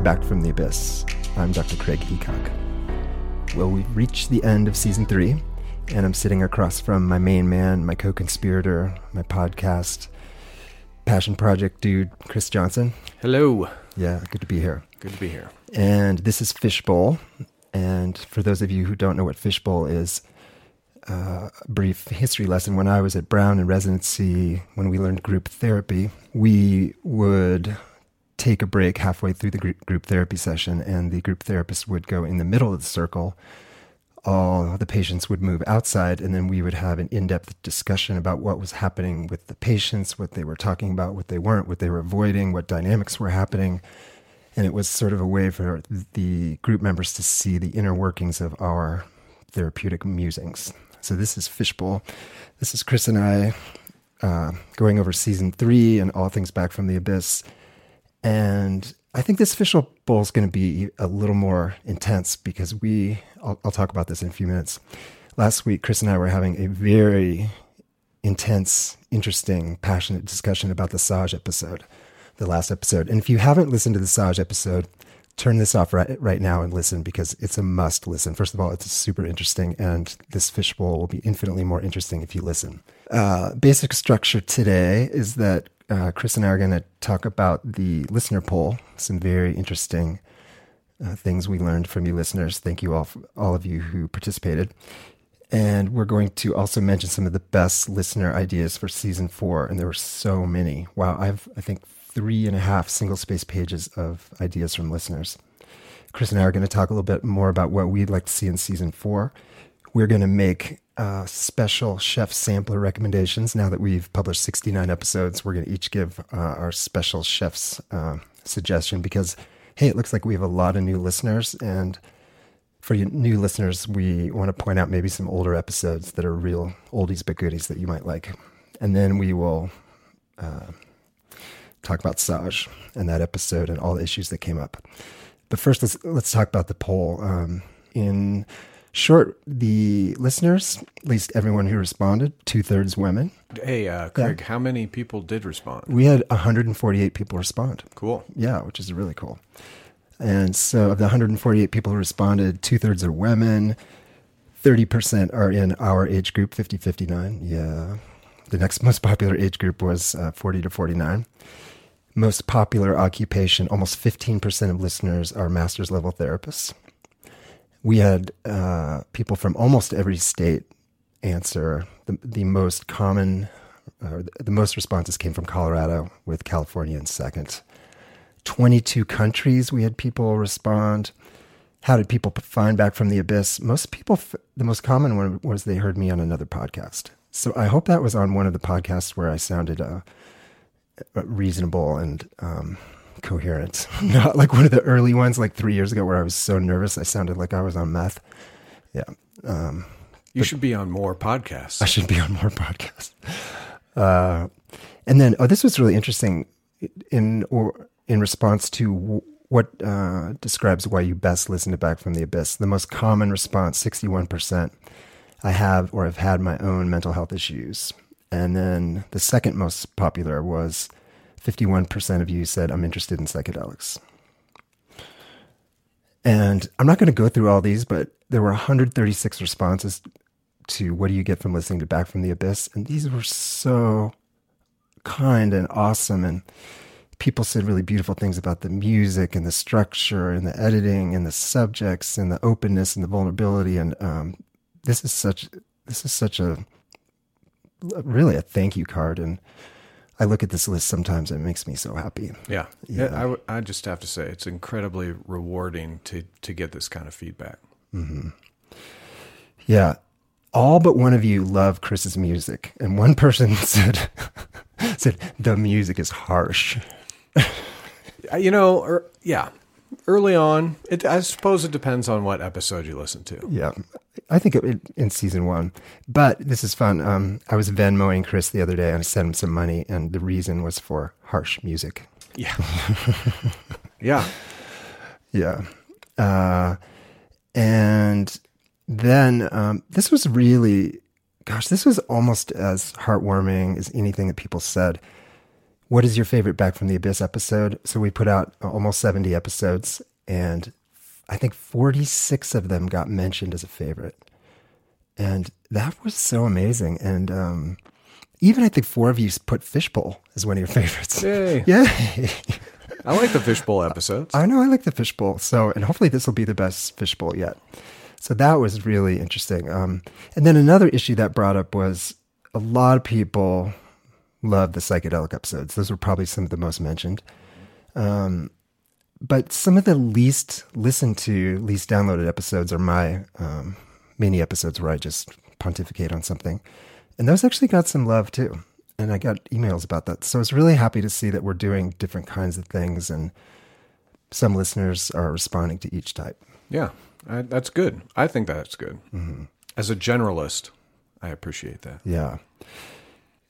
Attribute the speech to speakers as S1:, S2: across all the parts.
S1: To Back from the Abyss. I'm Dr. Craig Heacock. Well, we've reached the end of season three, and I'm sitting across from my main man, my co conspirator, my podcast, passion project dude, Chris Johnson.
S2: Hello.
S1: Yeah, good to be here.
S2: Good to be here.
S1: And this is Fishbowl. And for those of you who don't know what Fishbowl is, uh, a brief history lesson. When I was at Brown in residency, when we learned group therapy, we would take a break halfway through the group therapy session, and the group therapist would go in the middle of the circle. All the patients would move outside, and then we would have an in depth discussion about what was happening with the patients, what they were talking about, what they weren't, what they were avoiding, what dynamics were happening. And it was sort of a way for the group members to see the inner workings of our therapeutic musings. So this is Fishbowl. This is Chris and I uh, going over season three and all things back from the abyss. And I think this official bowl is going to be a little more intense because we, I'll, I'll, talk about this in a few minutes. Last week, Chris and I were having a very intense, interesting, passionate discussion about the Saj episode, the last episode. And if you haven't listened to the Saj episode, turn this off right, right now and listen because it's a must listen. First of all, it's super interesting, and this fishbowl will be infinitely more interesting if you listen. Uh, basic structure today is that uh, Chris and I are going to talk about the listener poll. Some very interesting uh, things we learned from you listeners. Thank you all, all of you who participated. And we're going to also mention some of the best listener ideas for season four. And there were so many. Wow, I've, I think, three and a half single space pages of ideas from listeners. Chris and I are going to talk a little bit more about what we'd like to see in season four. We're going to make uh, special chef sampler recommendations. Now that we've published 69 episodes, we're going to each give uh, our special chef's uh, suggestion because, hey, it looks like we have a lot of new listeners. And for new listeners, we want to point out maybe some older episodes that are real oldies but goodies that you might like. And then we will uh, talk about Saj and that episode and all the issues that came up. But first, let's let's talk about the poll. Um, in short, the listeners, at least everyone who responded, two thirds women.
S2: Hey, uh, Craig, yeah. how many people did respond?
S1: We had 148 people respond.
S2: Cool.
S1: Yeah, which is really cool. And so, of the 148 people who responded, two thirds are women. 30% are in our age group, 50 59. Yeah. The next most popular age group was uh, 40 to 49 most popular occupation, almost 15% of listeners are master's level therapists. We had uh, people from almost every state answer. The, the most common, uh, the most responses came from Colorado, with California in second. 22 countries, we had people respond. How did people find back from the abyss? Most people, the most common one was they heard me on another podcast. So I hope that was on one of the podcasts where I sounded uh, reasonable and um, coherent. Not like one of the early ones, like three years ago, where I was so nervous I sounded like I was on meth. Yeah. Um,
S2: you should be on more podcasts.
S1: I should be on more podcasts. Uh, and then, oh, this was really interesting in or in response to w- what uh, describes why you best listen to Back from the Abyss. The most common response, sixty-one percent, I have or have had my own mental health issues. And then the second most popular was 51% of you said, I'm interested in psychedelics. And I'm not going to go through all these, but there were 136 responses to what do you get from listening to Back from the Abyss? And these were so kind and awesome. And people said really beautiful things about the music and the structure and the editing and the subjects and the openness and the vulnerability. And um, this is such this is such a really a thank you card. And I look at this list sometimes and it makes me so happy.
S2: Yeah. yeah. I, I just have to say, it's incredibly rewarding to, to get this kind of feedback.
S1: Mm-hmm. Yeah. All but one of you love Chris's music. And one person said, said, the music is harsh.
S2: you know, or, yeah, early on, it, I suppose it depends on what episode you listen to.
S1: Yeah, I think it, in season one. But this is fun. Um, I was Venmoing Chris the other day, and I sent him some money, and the reason was for harsh music.
S2: Yeah, yeah,
S1: yeah. Uh, and then um, this was really, gosh, this was almost as heartwarming as anything that people said what is your favorite Back from the Abyss episode? So we put out almost 70 episodes, and I think 46 of them got mentioned as a favorite. And that was so amazing. And um, even I think four of you put Fishbowl as one of your favorites.
S2: Yay.
S1: Yay.
S2: I like the fishbowl episodes.
S1: I know I like the fishbowl. So, and hopefully this will be the best fishbowl yet. So that was really interesting. Um, and then another issue that brought up was a lot of people love the psychedelic episodes. Those were probably some of the most mentioned. Um, but some of the least listened to, least downloaded episodes are my um, mini episodes where I just pontificate on something. And those actually got some love too and I got emails about that. So I was really happy to see that we're doing different kinds of things, and some listeners are responding to each type.
S2: Yeah, I, that's good. I think that's good. Mm-hmm. As a generalist, I appreciate that.
S1: Yeah,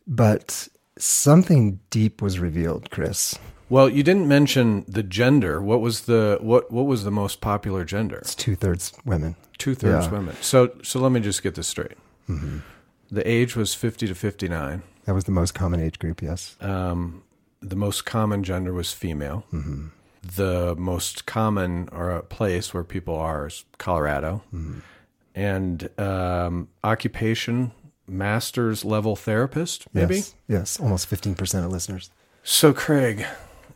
S1: but something deep was revealed, Chris.
S2: Well, you didn't mention the gender. What was the what? What was the most popular gender?
S1: It's two thirds women.
S2: Two thirds yeah. women. So, so let me just get this straight. Mm-hmm. The age was fifty to fifty nine.
S1: That was the most common age group, yes. Um,
S2: the most common gender was female. Mm-hmm. The most common or place where people are is Colorado. Mm-hmm. And um, occupation, master's level therapist, maybe?
S1: Yes, yes, almost 15% of listeners.
S2: So, Craig,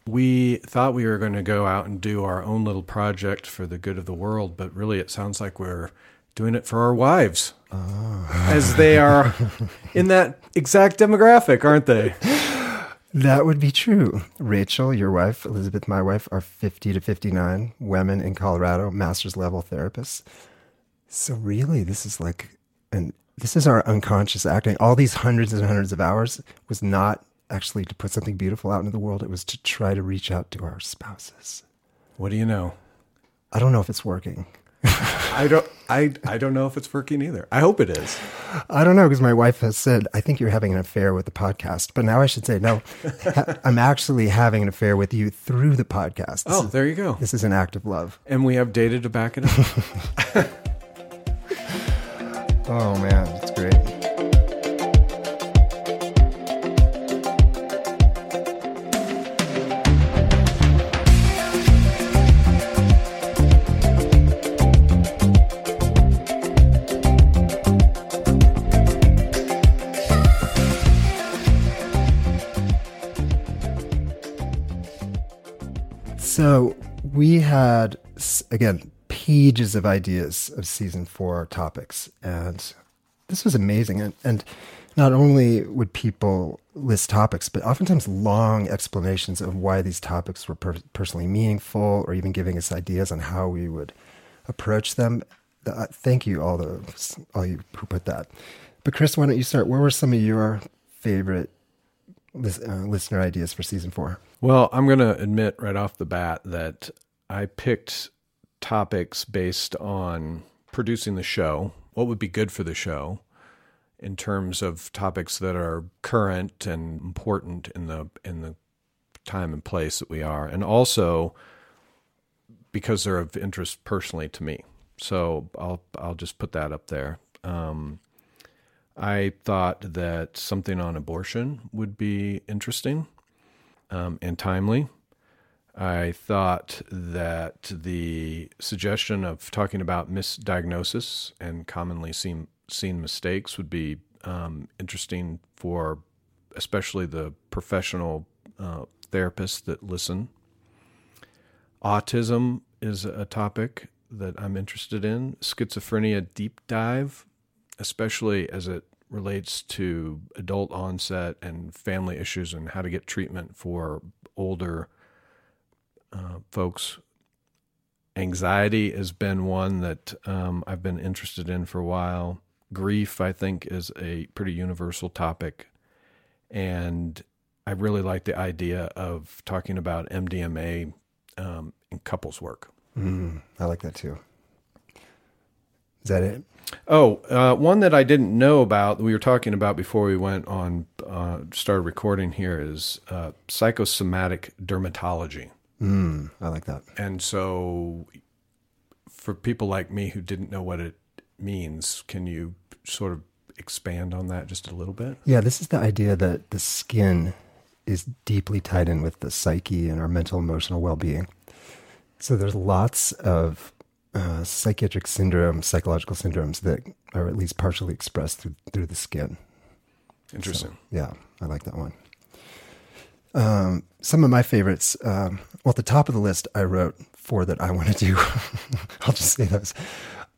S2: we thought we were going to go out and do our own little project for the good of the world, but really it sounds like we're doing it for our wives. Oh. As they are in that exact demographic, aren't they?
S1: That would be true. Rachel, your wife, Elizabeth, my wife, are 50 to 59 women in Colorado, master's level therapists. So, really, this is like, and this is our unconscious acting. All these hundreds and hundreds of hours was not actually to put something beautiful out into the world, it was to try to reach out to our spouses.
S2: What do you know?
S1: I don't know if it's working.
S2: I don't. I I don't know if it's working either. I hope it is.
S1: I don't know because my wife has said I think you're having an affair with the podcast, but now I should say no. ha- I'm actually having an affair with you through the podcast. This
S2: oh,
S1: is,
S2: there you go.
S1: This is an act of love,
S2: and we have data to back it
S1: up. oh man, that's great. So we had, again, pages of ideas of season four topics. And this was amazing. And, and not only would people list topics, but oftentimes long explanations of why these topics were per- personally meaningful or even giving us ideas on how we would approach them. Uh, thank you, all the all you who put that. But Chris, why don't you start? What were some of your favorite uh, listener ideas for season four?
S2: Well, I'm going to admit right off the bat that I picked topics based on producing the show, what would be good for the show in terms of topics that are current and important in the in the time and place that we are, and also because they're of interest personally to me. So I'll I'll just put that up there. Um, I thought that something on abortion would be interesting um, and timely. I thought that the suggestion of talking about misdiagnosis and commonly seen, seen mistakes would be um, interesting for especially the professional uh, therapists that listen. Autism is a topic that I'm interested in. Schizophrenia deep dive especially as it relates to adult onset and family issues and how to get treatment for older uh, folks. Anxiety has been one that um, I've been interested in for a while. Grief, I think, is a pretty universal topic. And I really like the idea of talking about MDMA um, in couples work.
S1: Mm, I like that too. Is that it?
S2: Oh, uh, one that I didn't know about we were talking about before we went on uh, started recording here is uh, psychosomatic dermatology.
S1: Mm, I like that.
S2: And so, for people like me who didn't know what it means, can you sort of expand on that just a little bit?
S1: Yeah, this is the idea that the skin is deeply tied in with the psyche and our mental emotional well-being. So there's lots of uh, psychiatric syndromes, psychological syndromes that are at least partially expressed through through the skin.
S2: Interesting.
S1: So, yeah, I like that one. Um, some of my favorites. Um, well, at the top of the list, I wrote four that I want to do. I'll just say those.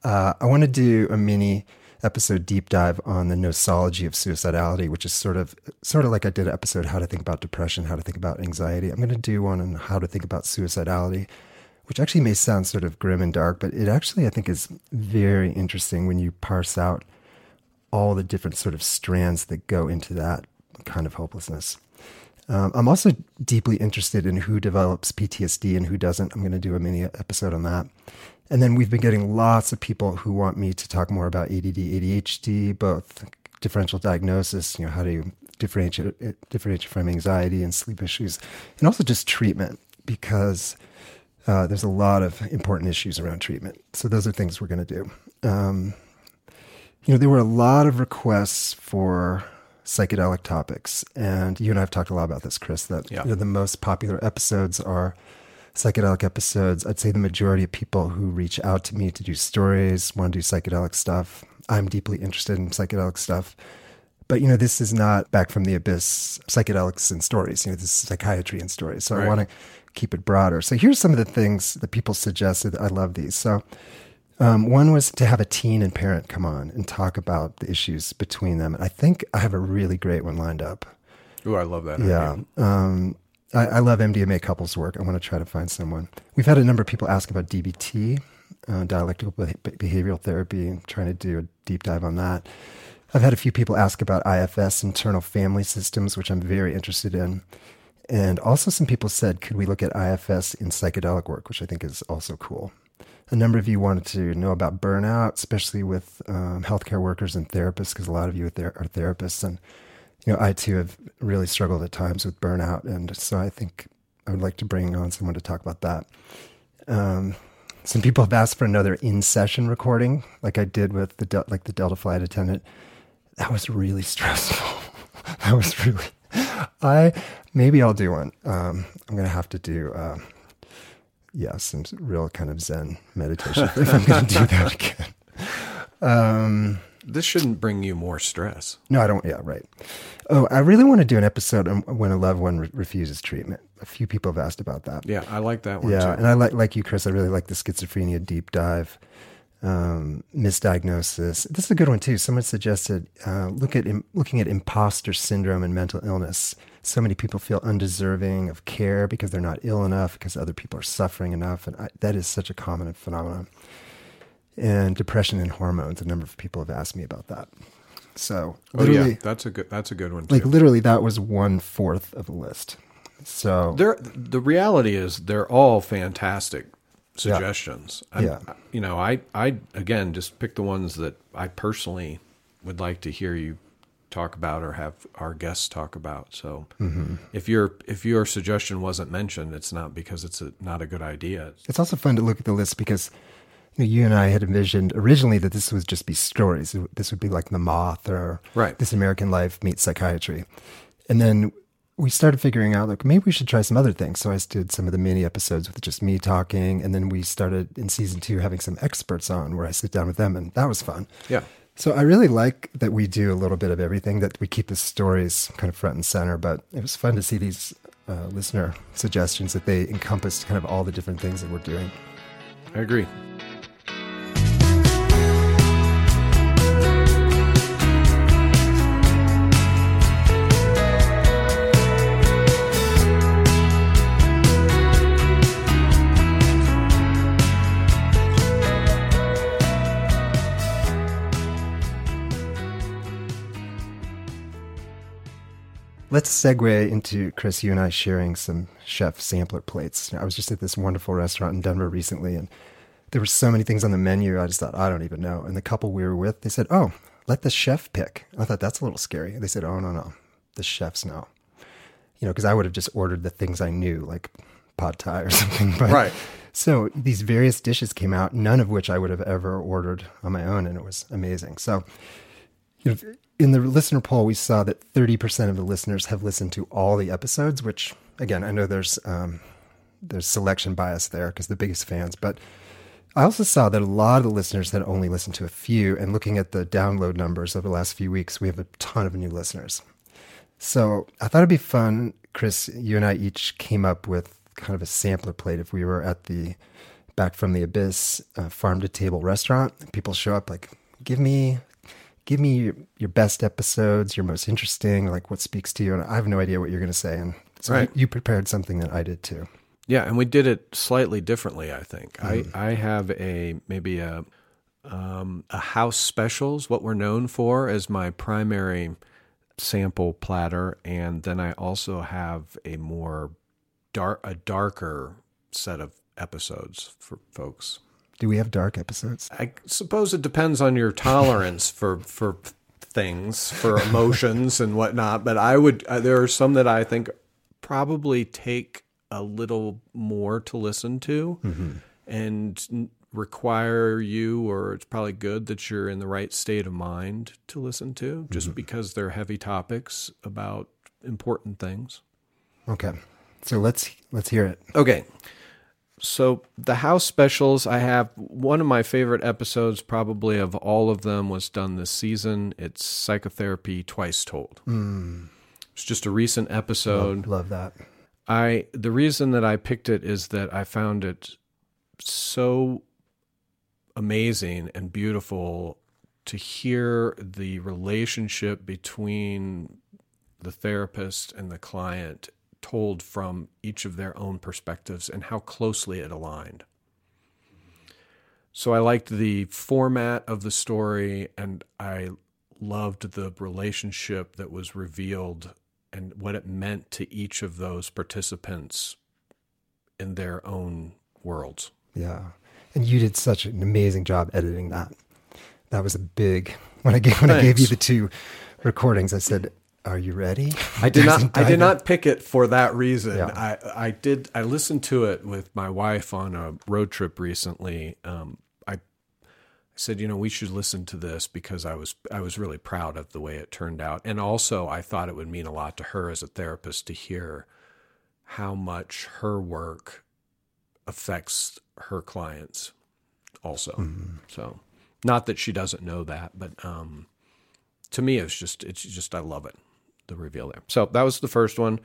S1: Uh, I want to do a mini episode deep dive on the nosology of suicidality, which is sort of sort of like I did an episode how to think about depression, how to think about anxiety. I'm going to do one on how to think about suicidality, which actually may sound sort of grim and dark, but it actually I think is very interesting when you parse out all the different sort of strands that go into that kind of hopelessness. Um, I'm also deeply interested in who develops PTSD and who doesn't. I'm going to do a mini episode on that. And then we've been getting lots of people who want me to talk more about ADD, ADHD, both differential diagnosis, you know, how to differentiate, differentiate from anxiety and sleep issues, and also just treatment because uh, there's a lot of important issues around treatment. So those are things we're going to do. Um, you know, there were a lot of requests for psychedelic topics, and you and I have talked a lot about this, Chris. That
S2: yeah.
S1: you know, the most popular episodes are psychedelic episodes. I'd say the majority of people who reach out to me to do stories want to do psychedelic stuff. I'm deeply interested in psychedelic stuff. But you know, this is not back from the abyss psychedelics and stories. You know, this is psychiatry and stories. So right. I want to keep it broader. So here's some of the things that people suggested. I love these. So um, one was to have a teen and parent come on and talk about the issues between them. And I think I have a really great one lined up.
S2: Oh, I love that.
S1: Yeah. Um, I, I, love MDMA couples work. I want to try to find someone. We've had a number of people ask about DBT, uh, dialectical behavioral therapy, and trying to do a deep dive on that. I've had a few people ask about IFS, internal family systems, which I'm very interested in. And also, some people said, could we look at IFS in psychedelic work, which I think is also cool. A number of you wanted to know about burnout, especially with um, healthcare workers and therapists, because a lot of you are, ther- are therapists. And you know, I too have really struggled at times with burnout, and so I think I would like to bring on someone to talk about that. Um, some people have asked for another in-session recording, like I did with the like the Delta flight attendant. That was really stressful. that was really. I maybe I'll do one. Um, I'm gonna have to do. Uh, yeah, some real kind of Zen meditation if I'm going to do that again. Um,
S2: this shouldn't bring you more stress.
S1: No, I don't. Yeah, right. Oh, I really want to do an episode on when a loved one re- refuses treatment. A few people have asked about that.
S2: Yeah, I like that one.
S1: Yeah,
S2: too.
S1: and I like like you, Chris. I really like the schizophrenia deep dive, um, misdiagnosis. This is a good one too. Someone suggested uh, look at Im- looking at imposter syndrome and mental illness. So many people feel undeserving of care because they're not ill enough because other people are suffering enough, and I, that is such a common phenomenon and depression and hormones. A number of people have asked me about that. So
S2: oh yeah, that's a good that's a good one. Too.
S1: Like literally, that was one fourth of the list. So
S2: there, the reality is they're all fantastic suggestions.
S1: Yeah. yeah.
S2: You know, I I again just pick the ones that I personally would like to hear you talk about or have our guests talk about. So mm-hmm. if your if your suggestion wasn't mentioned, it's not because it's a, not a good idea.
S1: It's also fun to look at the list because you and I had envisioned originally that this would just be stories. This would be like The Moth or
S2: right.
S1: This American Life meets Psychiatry. And then we started figuring out like maybe we should try some other things. So I did some of the mini episodes with just me talking, and then we started in season two having some experts on where I sit down with them, and that was fun.
S2: Yeah.
S1: So I really like that we do a little bit of everything. That we keep the stories kind of front and center. But it was fun to see these uh, listener suggestions that they encompassed kind of all the different things that we're doing.
S2: I agree.
S1: Let's segue into Chris, you and I sharing some chef sampler plates. I was just at this wonderful restaurant in Denver recently, and there were so many things on the menu. I just thought, I don't even know. And the couple we were with, they said, Oh, let the chef pick. I thought that's a little scary. They said, Oh, no, no, the chefs know. You know, because I would have just ordered the things I knew, like pad thai or something. But,
S2: right.
S1: So these various dishes came out, none of which I would have ever ordered on my own, and it was amazing. So, you know, in the listener poll, we saw that 30% of the listeners have listened to all the episodes, which, again, I know there's um, there's selection bias there because the biggest fans, but I also saw that a lot of the listeners had only listened to a few. And looking at the download numbers over the last few weeks, we have a ton of new listeners. So I thought it'd be fun, Chris. You and I each came up with kind of a sampler plate if we were at the back from the abyss uh, farm to table restaurant. People show up like, give me give me your, your, best episodes, your most interesting, like what speaks to you. And I have no idea what you're going to say. And so right. you, you, prepared something that I did too.
S2: Yeah, and we did it slightly differently. I think mm. I I have a maybe a um, a house specials, what we're known for, as my primary sample platter, and then I also have a more dark a darker set of episodes for folks.
S1: Do we have dark episodes?
S2: I suppose it depends on your tolerance for for things, for emotions and whatnot. But I would uh, there are some that I think probably take a little more to listen to, mm-hmm. and require you, or it's probably good that you're in the right state of mind to listen to, just mm-hmm. because they're heavy topics about important things.
S1: Okay, so let's let's hear it.
S2: Okay so the house specials i have one of my favorite episodes probably of all of them was done this season. It's psychotherapy twice told. Mm. it's just a recent episode.
S1: Love, love, that.
S2: I the reason that i picked it is that i found it so amazing and beautiful to hear the relationship between the therapist and the client told from each of their own perspectives and how closely it aligned. So I liked the format of the story and I loved the relationship that was revealed and what it meant to each of those participants in their own worlds.
S1: Yeah. And you did such an amazing job editing that. That was a big when I gave when Thanks. I gave you the two recordings, I said, are you ready?
S2: I did not. I did not pick it for that reason. Yeah. I I did. I listened to it with my wife on a road trip recently. Um, I said, you know, we should listen to this because I was I was really proud of the way it turned out, and also I thought it would mean a lot to her as a therapist to hear how much her work affects her clients. Also, mm-hmm. so not that she doesn't know that, but um, to me, it's just it's just I love it the reveal there. So that was the first one.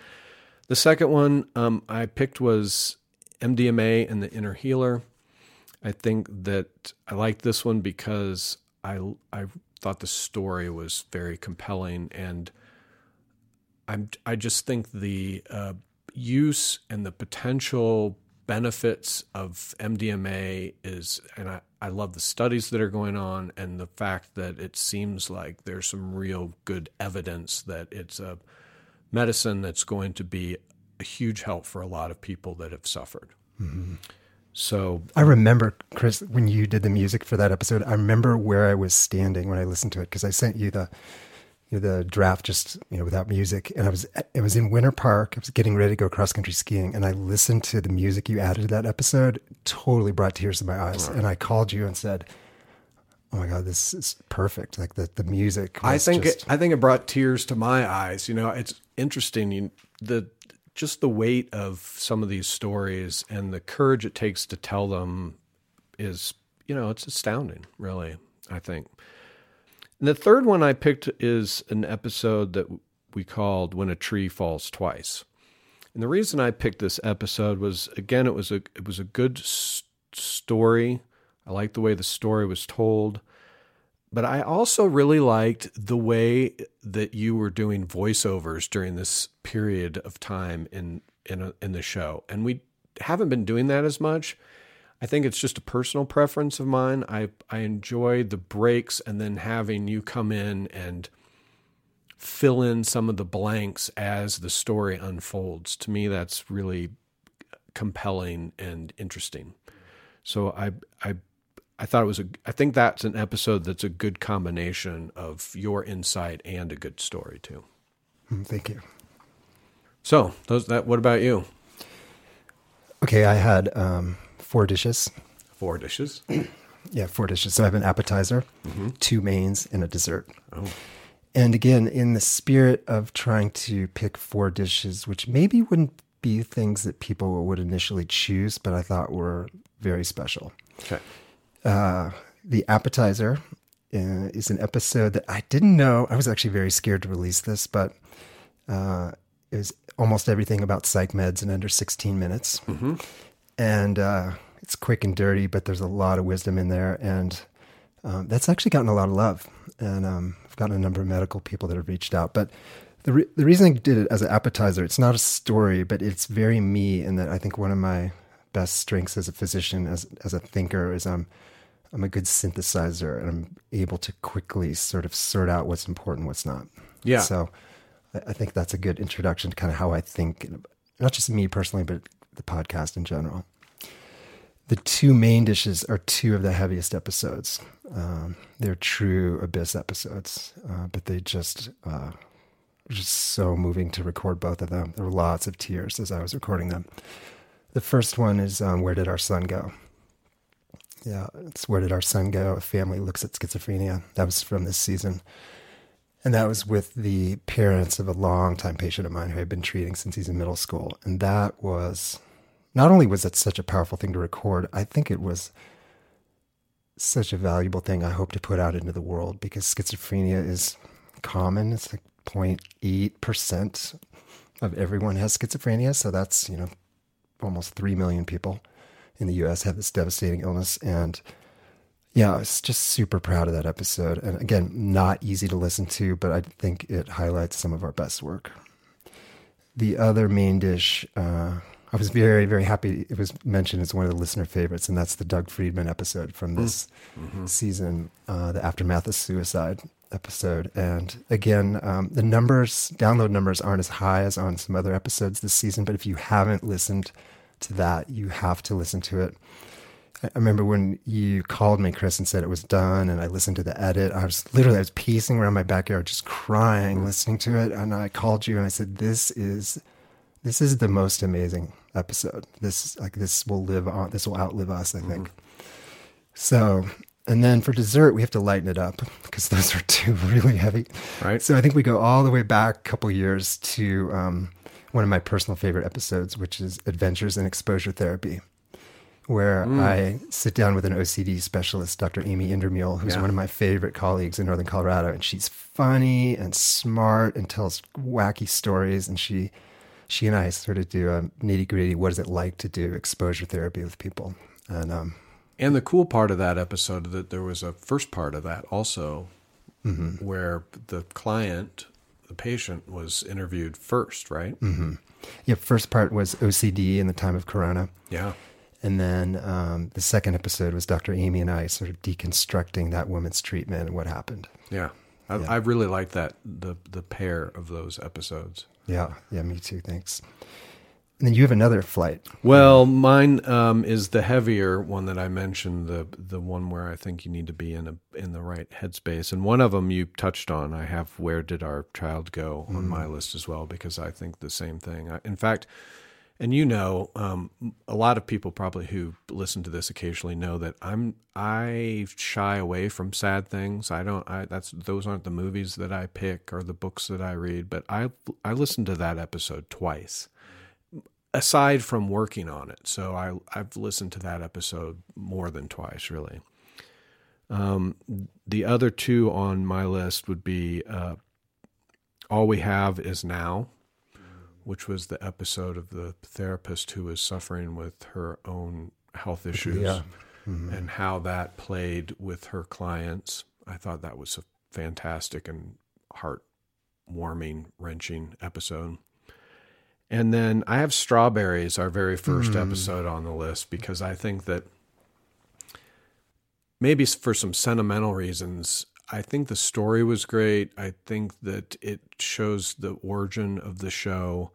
S2: The second one um, I picked was MDMA and the Inner Healer. I think that I liked this one because I I thought the story was very compelling, and I'm I just think the uh, use and the potential benefits of MDMA is, and I, I love the studies that are going on and the fact that it seems like there's some real good evidence that it's a medicine that's going to be a huge help for a lot of people that have suffered. Mm-hmm. So
S1: I remember, Chris, when you did the music for that episode, I remember where I was standing when I listened to it because I sent you the you know, the draft just you know without music. And i was it was in winter park. I was getting ready to go cross country skiing. And i listened to the music you added to that episode. Totally brought tears to my eyes. And i called you and said oh my god this is perfect. Like the, the music
S2: i think just... it, i think it brought tears to my eyes. You know it's interesting. You, the just the weight of some of these stories and the courage it takes to tell them is you know it's astounding really i think and the third one I picked is an episode that we called When a Tree Falls Twice. And the reason I picked this episode was again it was a it was a good s- story. I liked the way the story was told. But I also really liked the way that you were doing voiceovers during this period of time in in a, in the show. And we haven't been doing that as much. I think it's just a personal preference of mine. I I enjoy the breaks and then having you come in and fill in some of the blanks as the story unfolds. To me, that's really compelling and interesting. So I I I thought it was a I think that's an episode that's a good combination of your insight and a good story too.
S1: Mm, thank you.
S2: So, those that what about you?
S1: Okay, I had um four dishes.
S2: Four dishes.
S1: yeah, four dishes. So I have an appetizer, mm-hmm. two mains, and a dessert. Oh. And again, in the spirit of trying to pick four dishes, which maybe wouldn't be things that people would initially choose, but I thought were very special.
S2: Okay.
S1: Uh, the appetizer uh, is an episode that I didn't know. I was actually very scared to release this, but uh, it was almost everything about psych meds in under 16 minutes.
S2: Mm-hmm.
S1: And uh, it's quick and dirty, but there's a lot of wisdom in there. And um, that's actually gotten a lot of love. And um, I've gotten a number of medical people that have reached out. But the, re- the reason I did it as an appetizer, it's not a story, but it's very me. And that I think one of my best strengths as a physician, as, as a thinker, is I'm, I'm a good synthesizer and I'm able to quickly sort of sort out what's important, what's not.
S2: Yeah.
S1: So I, I think that's a good introduction to kind of how I think, not just me personally, but the podcast in general. The two main dishes are two of the heaviest episodes. Um, they're true abyss episodes, uh, but they just uh, just so moving to record both of them. There were lots of tears as I was recording them. The first one is um, "Where Did Our Son Go." Yeah, it's "Where Did Our Son Go?" A family looks at schizophrenia. That was from this season. And that was with the parents of a longtime patient of mine who I've been treating since he's in middle school. And that was not only was it such a powerful thing to record, I think it was such a valuable thing I hope to put out into the world because schizophrenia is common. It's like 0.8% of everyone has schizophrenia. So that's, you know, almost 3 million people in the US have this devastating illness. And yeah, I was just super proud of that episode. And again, not easy to listen to, but I think it highlights some of our best work. The other main dish, uh, I was very, very happy it was mentioned as one of the listener favorites, and that's the Doug Friedman episode from this
S2: Mm-hmm.
S1: season, uh, the Aftermath of Suicide episode. And again, um, the numbers, download numbers aren't as high as on some other episodes this season, but if you haven't listened to that, you have to listen to it. I I remember when you called me, Chris, and said it was done, and I listened to the edit. I was literally, I was pacing around my backyard, just crying, listening to it. And I called you and I said, "This is, this is the most amazing episode. This, like, this will live on. This will outlive us, I think." So, and then for dessert, we have to lighten it up because those are two really heavy.
S2: Right.
S1: So I think we go all the way back a couple years to um, one of my personal favorite episodes, which is Adventures in Exposure Therapy, where I sit down with an OCD specialist, Dr. Amy Indermule, who's
S2: Yeah.
S1: one of my favorite colleagues in Northern Colorado, and she's funny and smart and tells wacky stories. And she, she and I sort of do a nitty gritty. What is it like to do exposure therapy with people? And um,
S2: And the cool part of that episode that there was a first part of that also
S1: Mm-hmm.
S2: where the client, the patient was interviewed first, right?
S1: Mm. yeah, first part was OCD in the time of Corona.
S2: Yeah.
S1: And then um, the second episode was Dr. Amy and I sort of deconstructing that woman's treatment and what happened.
S2: Yeah. I, I really like that the the pair of those episodes.
S1: Yeah, yeah, me too. Thanks. And then you have another flight.
S2: Well, mine um, is the heavier one that I mentioned, the the one where I think you need to be in a in the right headspace. And one of them you touched on. I have "Where Did Our Child Go" on my list as well because I think the same thing. I, in fact, and you know, um, a lot of people probably who listen to this occasionally know that I'm I shy away from sad things. I don't. I that's those aren't the movies that I pick or the books that I read. But I I listened to that episode twice aside from working on it. So I I've listened to that episode more than twice, really. Um, the other two on my list would be uh, "All We Have Is Now," which was the episode of the therapist who was suffering with her own health issues
S1: Yeah.
S2: and how that played with her clients. I thought that was a fantastic and heartwarming, wrenching episode. And then I have Strawberries, our very first mm. episode on the list, because I think that maybe for some sentimental reasons, I think the story was great. I think that it shows the origin of the show.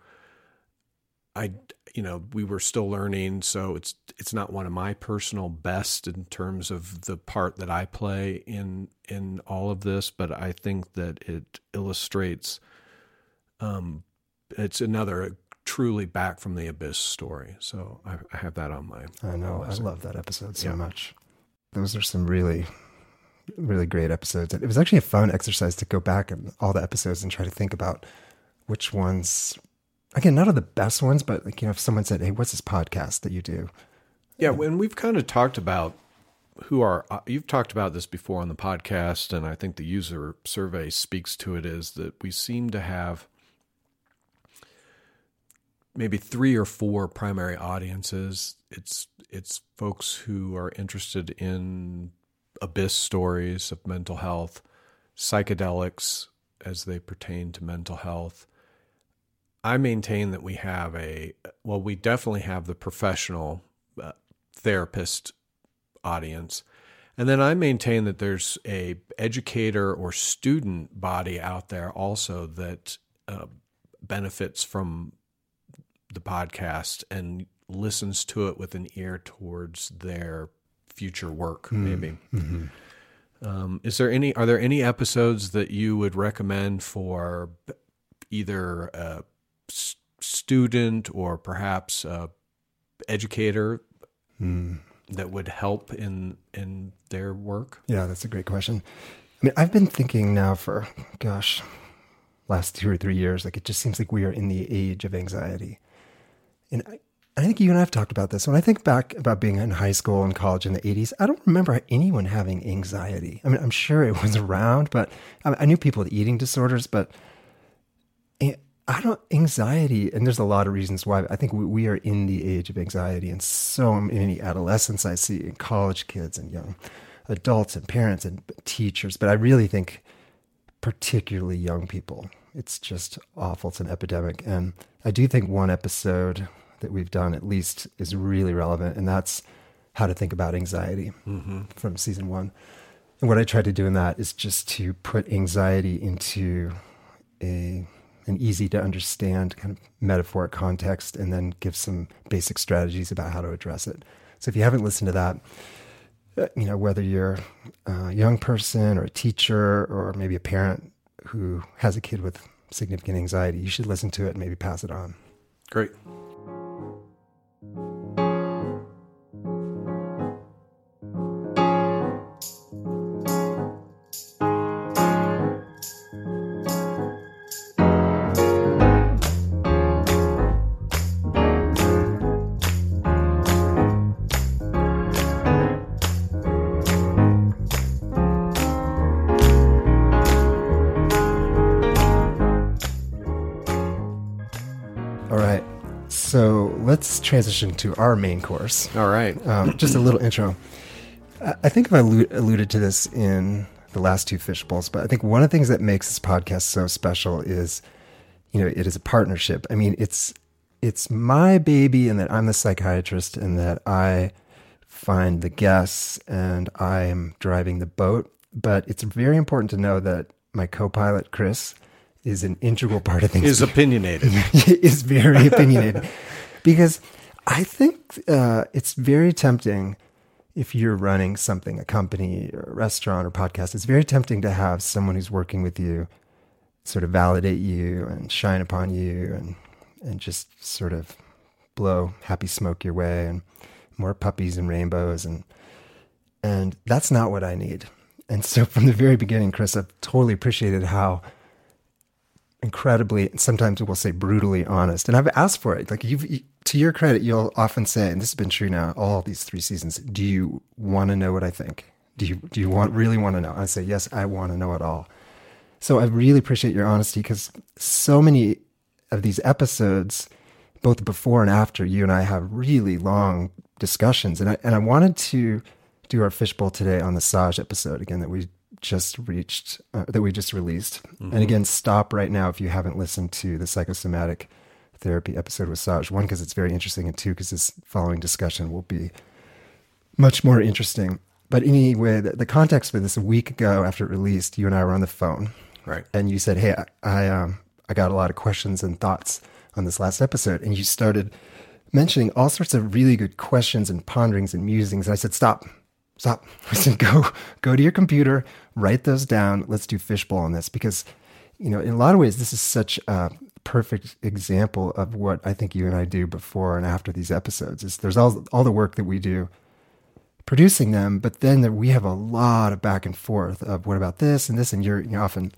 S2: I, you know, we were still learning, so it's it's not one of my personal best in terms of the part that I play in in all of this, but I think that it illustrates. Um, it's another truly back from the abyss story. So I, I have that on my.
S1: I know. I love that episode so
S2: Yeah.
S1: much. Those are some really really great episodes. It was actually a fun exercise to go back and all the episodes and try to think about which ones. Again, not of the best ones, but like you know, if someone said, "Hey, what's this podcast that you do?"
S2: Yeah, When we've kind of talked about who are uh, you've talked about this before on the podcast, and I think the user survey speaks to it. Is that we seem to have maybe three or four primary audiences. It's it's folks who are interested in abyss stories of mental health, psychedelics as they pertain to mental health. I maintain that we have a well, we definitely have the professional uh, therapist audience. And then I maintain that there's a educator or student body out there also that uh, benefits from the podcast and listens to it with an ear towards their future work, mm, maybe. Mm-hmm. Um, is there any? Are there any episodes that you would recommend for either a student or perhaps a educator mm. that would help in in their work?
S1: Yeah, that's a great question. I mean, I've been thinking now for gosh, last two or three years. Like it just seems like we are in the age of anxiety and I, I think you and I have talked about this. When I think back about being in high school and college in the 80s, I don't remember anyone having anxiety. I mean, I'm sure it was around, but I, knew people with eating disorders, but eh, I don't, anxiety, and there's a lot of reasons why. I think we, we are in the age of anxiety, and so many adolescents I see, and college kids, and young adults, and parents, and teachers. But I really think, particularly young people, it's just awful. It's an epidemic. And I do think one episode that we've done at least is really relevant, and that's how to think about anxiety mm-hmm. from season one. And what I tried to do in that is just to put anxiety into a an easy to understand kind of metaphoric context and then give some basic strategies about how to address it. So if you haven't listened to that, uh, you know, whether you're a young person or a teacher or maybe a parent, who has a kid with significant anxiety, you should listen to it and maybe pass it on.
S2: Great.
S1: Transition to our main course.
S2: All right.
S1: Um, just a little intro. I think I've alluded to this in the last two fish bowls, but I think one of the things that makes this podcast so special is, you know, it is a partnership. I mean, it's it's my baby, and that I'm the psychiatrist, and that I find the guests, and I am driving the boat. But it's very important to know that my co-pilot Chris is an integral part of things.
S2: Is opinionated.
S1: is very opinionated because I think uh, it's very tempting if you're running something, a company or a restaurant or podcast, it's very tempting to have someone who's working with you sort of validate you and shine upon you and and just sort of blow happy smoke your way and more puppies and rainbows and and that's not what I need. And so from the very beginning, Chris, I've totally appreciated how incredibly, and sometimes we'll say brutally honest. And I've asked for it. Like you've, to your credit, you'll often say, and this has been true now all these three seasons. Do you want to know what I think? Do you do you want really want to know? I say yes, I want to know it all. So I really appreciate your honesty because so many of these episodes, both before and after, you and I have really long discussions, and I and I wanted to do our fishbowl today on the Saj episode again that we just reached uh, that we just released. Mm-hmm. And again, stop right now if you haven't listened to the psychosomatic therapy episode with Saj. One, because it's very interesting, and two, because this following discussion will be much more interesting. But anyway, the, the, context for this a week ago after it released, you and I were on the phone,
S2: right?
S1: And you said, "Hey, I, I um I got a lot of questions and thoughts on this last episode," and you started mentioning all sorts of really good questions and ponderings and musings. And I said, "Stop." Stop. I said, go, go to your computer, write those down. Let's do fishbowl on this because, you know, in a lot of ways, this is such a perfect example of what I think you and I do before and after these episodes. Is there's all all the work that we do producing them, but then we have a lot of back and forth of what about this and this, and you're, you're often,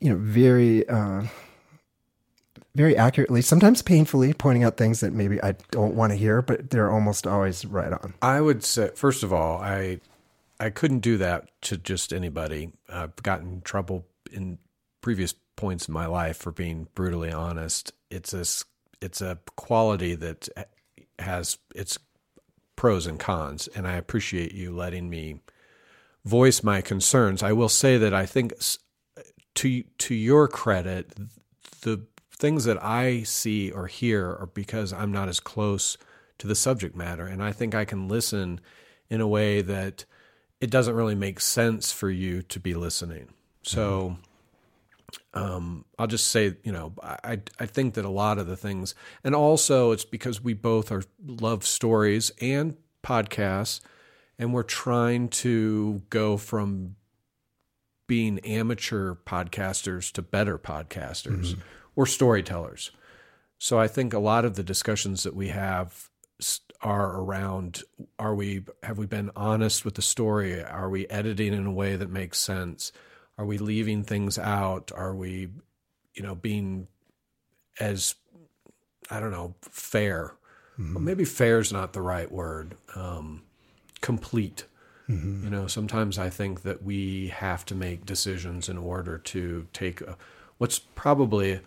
S1: you know, very, uh, very accurately, sometimes painfully pointing out things that maybe I don't want to hear, but they're almost always right on.
S2: I would say, first of all, I I couldn't do that to just anybody. I've gotten in trouble in previous points in my life for being brutally honest. It's a it's a quality that has its pros and cons, and I appreciate you letting me voice my concerns. I will say that I think to to your credit, the things that I see or hear are because I'm not as close to the subject matter. And I think I can listen in a way that it doesn't really make sense for you to be listening. So mm-hmm. Um, I'll just say, you know, I I think that a lot of the things, and also it's because we both are love stories and podcasts, and we're trying to go from being amateur podcasters to better podcasters. Mm-hmm we're storytellers. So I think a lot of the discussions that we have are around are we have we been honest with the story? Are we editing in a way that makes sense? Are we leaving things out? Are we you know being as I don't know, fair. Mm-hmm. Well, maybe fair is not the right word. Um, complete. Mm-hmm. You know, sometimes I think that we have to make decisions in order to take a, what's probably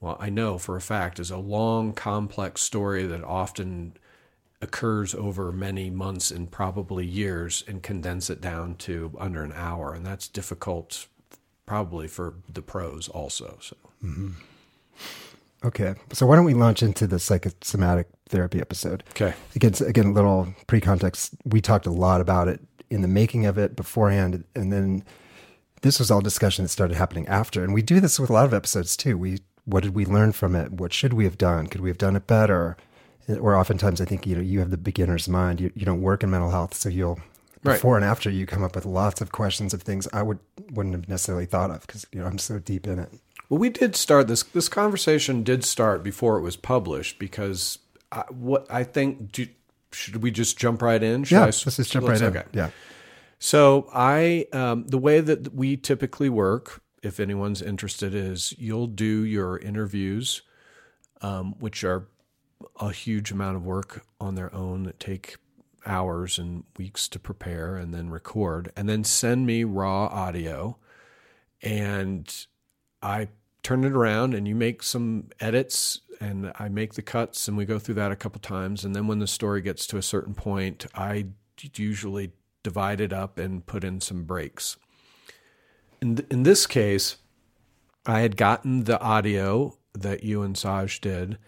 S2: well, I know for a fact, is a long, complex story that often occurs over many months and probably years and condense it down to under an hour. And that's difficult probably for the pros also. So. Mm-hmm.
S1: Okay. So why don't we launch into the psychosomatic therapy episode?
S2: Okay.
S1: Again, again, a little pre-context. We talked a lot about it in the making of it beforehand. And then this was all discussion that started happening after. And we do this with a lot of episodes too. We what did we learn from it? What should we have done? Could we have done it better? Or oftentimes, I think you know you have the beginner's mind. You, you don't work in mental health, so you'll right. before and after you come up with lots of questions of things I would wouldn't have necessarily thought of because you know I'm so deep in it.
S2: Well, we did start this. This conversation did start before it was published because I, what I think. Do, should we just jump right in?
S1: Should yeah, I, let's just jump let's, right in. Okay. Yeah.
S2: So I, um, the way that we typically work if anyone's interested, is you'll do your interviews, um, which are a huge amount of work on their own that take hours and weeks to prepare and then record, and then send me raw audio. And I turn it around and you make some edits and I make the cuts and we go through that a couple times. And then when the story gets to a certain point, I usually divide it up and put in some breaks in th- in this case, I had gotten the audio that you and Saj did,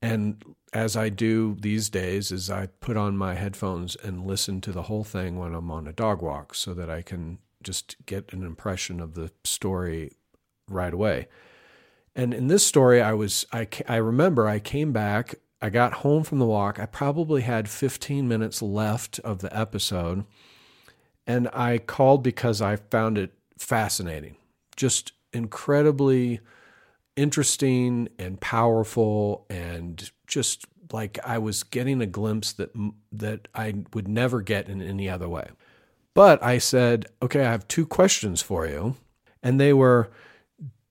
S2: and as I do these days, is I put on my headphones and listen to the whole thing when I'm on a dog walk, so that I can just get an impression of the story right away. And in this story, I was I I remember I came back. I got home from the walk. I probably had 15 minutes left of the episode. And I called because I found it fascinating, just incredibly interesting and powerful, and just like I was getting a glimpse that that I would never get in any other way. But I said, okay, I have two questions for you, and they were.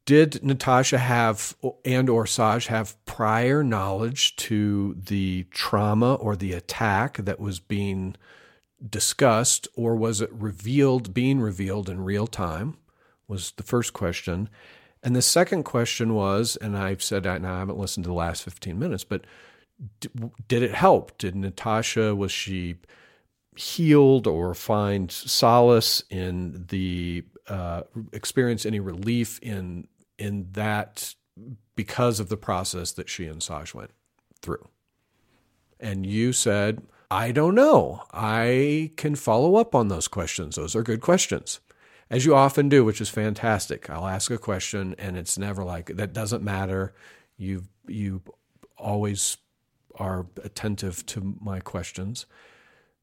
S2: Did Natasha have and or Saj have prior knowledge to the trauma or the attack that was being discussed or was it revealed, being revealed in real time? Was the first question. And the second question was, and I've said that now I haven't listened to the last 15 minutes, but did it help? Did Natasha, was she healed or find solace in the, uh, experience any relief in, in that because of the process that she and Saj went through? And you said, I don't know. I can follow up on those questions. Those are good questions, as you often do, which is fantastic. I'll ask a question, and it's never like that doesn't matter. You you always are attentive to my questions.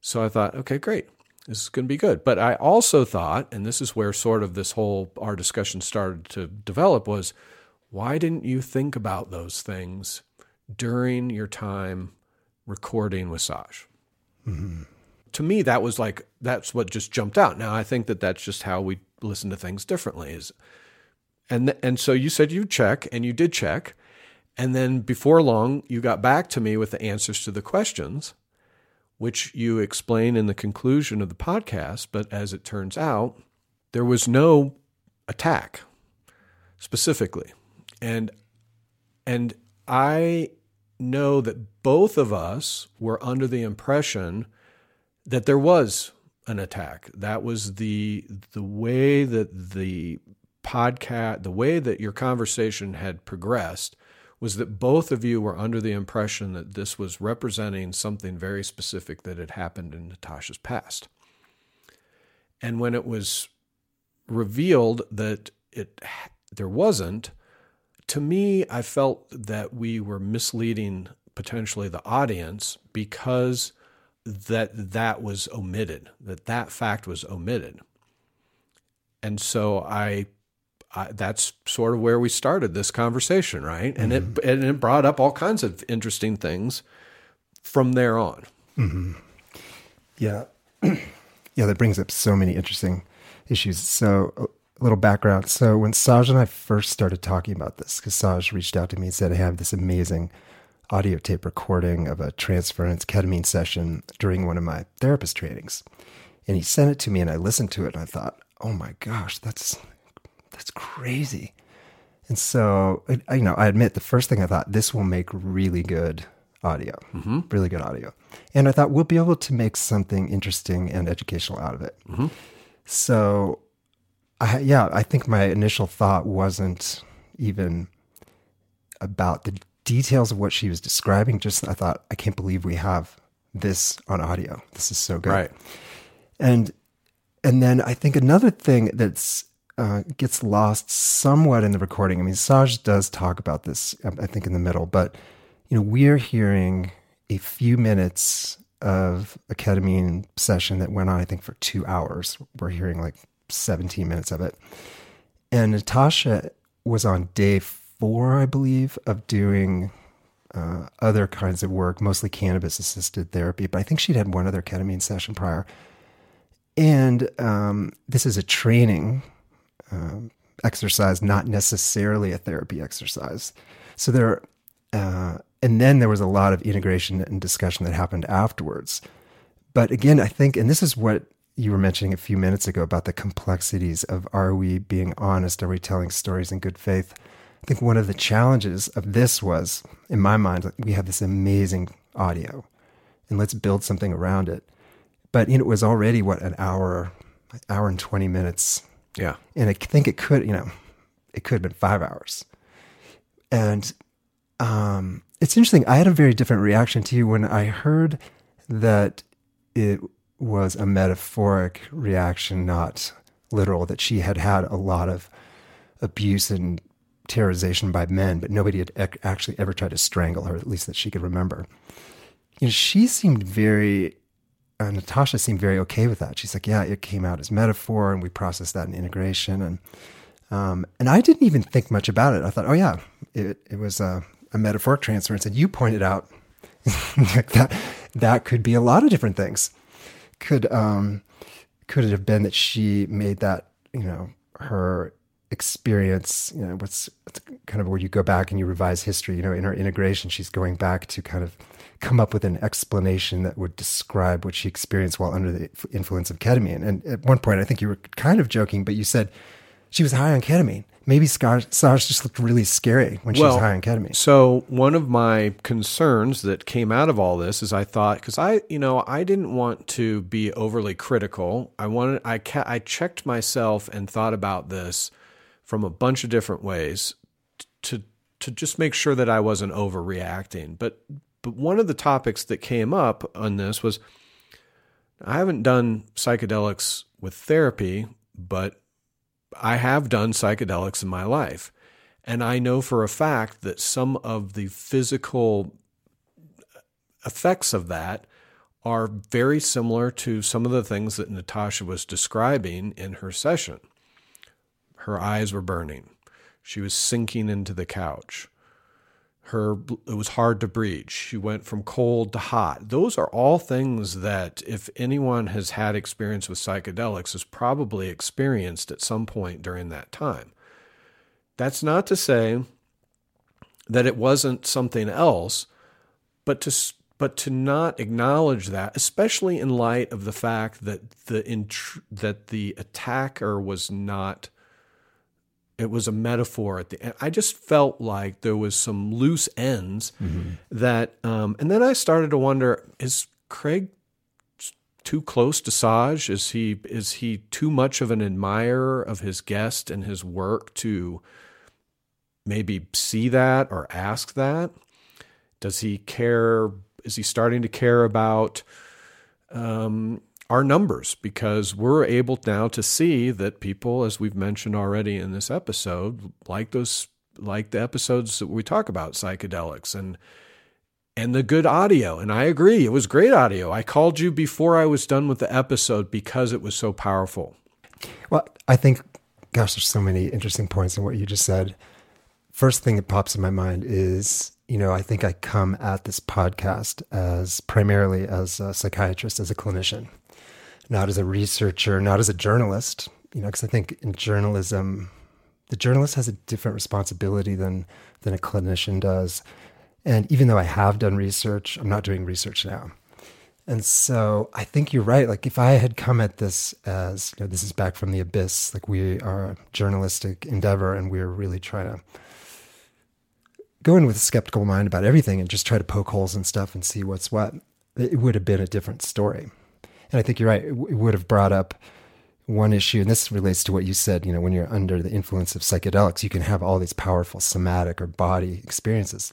S2: So I thought, okay, great. This is going to be good. But I also thought, and this is where sort of this whole our discussion started to develop was why didn't you think about those things during your time recording with Saj?
S1: Mm-hmm.
S2: To me, that was like, that's what just jumped out. Now, I think that that's just how we listen to things differently. Is and, and so you said you check, and you did check. And then before long, you got back to me with the answers to the questions, which you explain in the conclusion of the podcast. But as it turns out, there was no attack specifically. And and I know that both of us were under the impression that there was an attack. That was the the way that the podcast, the way that your conversation had progressed was that both of you were under the impression that this was representing something very specific that had happened in Natasha's past. And when it was revealed that it there wasn't, to me, I felt that we were misleading potentially the audience because that that was omitted, that that fact was omitted. And so I, I that's sort of where we started this conversation, right? And mm-hmm. it and it brought up all kinds of interesting things from there on.
S1: Mm-hmm. Yeah, yeah, that brings up so many interesting issues. So a little background. So when Saj and I first started talking about this, because Saj reached out to me and said, I have this amazing audio tape recording of a transference ketamine session during one of my therapist trainings. And he sent it to me and I listened to it and I thought, oh my gosh, that's that's crazy. And so, I, you know, I admit the first thing I thought, this will make really good audio, mm-hmm. really good audio. And I thought we'll be able to make something interesting and educational out of it. Mm-hmm. So I, yeah, I think my initial thought wasn't even about the details of what she was describing. Just I thought, I can't believe we have this on audio. This is so good.
S2: Right.
S1: And and then I think another thing that's uh, gets lost somewhat in the recording. I mean, Saj does talk about this, I think, in the middle, but you know, we're hearing a few minutes of a ketamine session that went on, I think, for two hours. We're hearing like 17 minutes of it. And Natasha was on day four, I believe, of doing uh, other kinds of work, mostly cannabis assisted therapy. But I think she'd had one other ketamine session prior. And um, this is a training um, exercise, not necessarily a therapy exercise. So there, uh, and then there was a lot of integration and discussion that happened afterwards. But again, I think, and this is what you were mentioning a few minutes ago about the complexities of are we being honest? Are we telling stories in good faith? I think one of the challenges of this was, in my mind, we have this amazing audio and let's build something around it. But you know, it was already what an hour, hour and 20 minutes.
S2: Yeah.
S1: And I think it could, you know, it could have been five hours. And um, it's interesting. I had a very different reaction to you when I heard that it was a metaphoric reaction, not literal, that she had had a lot of abuse and terrorization by men, but nobody had actually ever tried to strangle her, at least that she could remember. You know, she seemed very, uh, Natasha seemed very okay with that. She's like, yeah, it came out as metaphor and we processed that in integration. And, um, and I didn't even think much about it. I thought, oh yeah, it, it was a, a metaphoric transference. And you pointed out that that could be a lot of different things could um, could it have been that she made that you know her experience you know what's, what's kind of where you go back and you revise history you know in her integration she's going back to kind of come up with an explanation that would describe what she experienced while under the influence of ketamine and at one point i think you were kind of joking but you said she was high on ketamine maybe Saj just looked really scary when she well, was high on ketamine.
S2: So one of my concerns that came out of all this is I thought because I you know I didn't want to be overly critical. I wanted I ca- I checked myself and thought about this from a bunch of different ways to to just make sure that I wasn't overreacting. But but one of the topics that came up on this was I haven't done psychedelics with therapy, but I have done psychedelics in my life. And I know for a fact that some of the physical effects of that are very similar to some of the things that Natasha was describing in her session. Her eyes were burning. She was sinking into the couch. her it was hard to breathe she went from cold to hot those are all things that if anyone has had experience with psychedelics has probably experienced at some point during that time that's not to say that it wasn't something else but to but to not acknowledge that especially in light of the fact that the that the attacker was not it was a metaphor at the end. I just felt like there was some loose ends mm-hmm. that, um, and then I started to wonder: Is Craig too close to Saj? Is he is he too much of an admirer of his guest and his work to maybe see that or ask that? Does he care? Is he starting to care about? Um, our numbers because we're able now to see that people, as we've mentioned already in this episode, like those like the episodes that we talk about psychedelics and and the good audio. And I agree, it was great audio. I called you before I was done with the episode because it was so powerful.
S1: Well, I think, gosh, there's so many interesting points in what you just said. First thing that pops in my mind is, you know, I think I come at this podcast as primarily as a psychiatrist, as a clinician not as a researcher, not as a journalist, you know, because I think in journalism, the journalist has a different responsibility than than a clinician does. And even though I have done research, I'm not doing research now. And so I think you're right. Like if I had come at this as, you know, this is back from the abyss, like we are a journalistic endeavor and we're really trying to go in with a skeptical mind about everything and just try to poke holes and stuff and see what's what, it would have been a different story. And I think you're right. It would have brought up one issue, and this relates to what you said. You know, when you're under the influence of psychedelics, you can have all these powerful somatic or body experiences.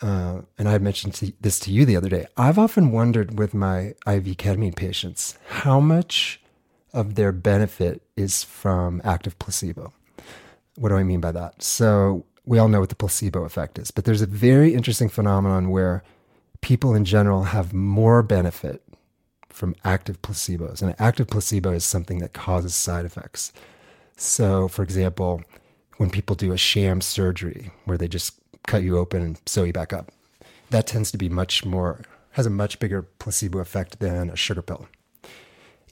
S1: Uh, and I mentioned to, this to you the other day. I've often wondered with my IV ketamine patients how much of their benefit is from active placebo. What do I mean by that? So we all know what the placebo effect is, but there's a very interesting phenomenon where people in general have more benefit from active placebos. And an active placebo is something that causes side effects. So, for example, when people do a sham surgery where they just cut you open and sew you back up, that tends to be much more, has a much bigger placebo effect than a sugar pill.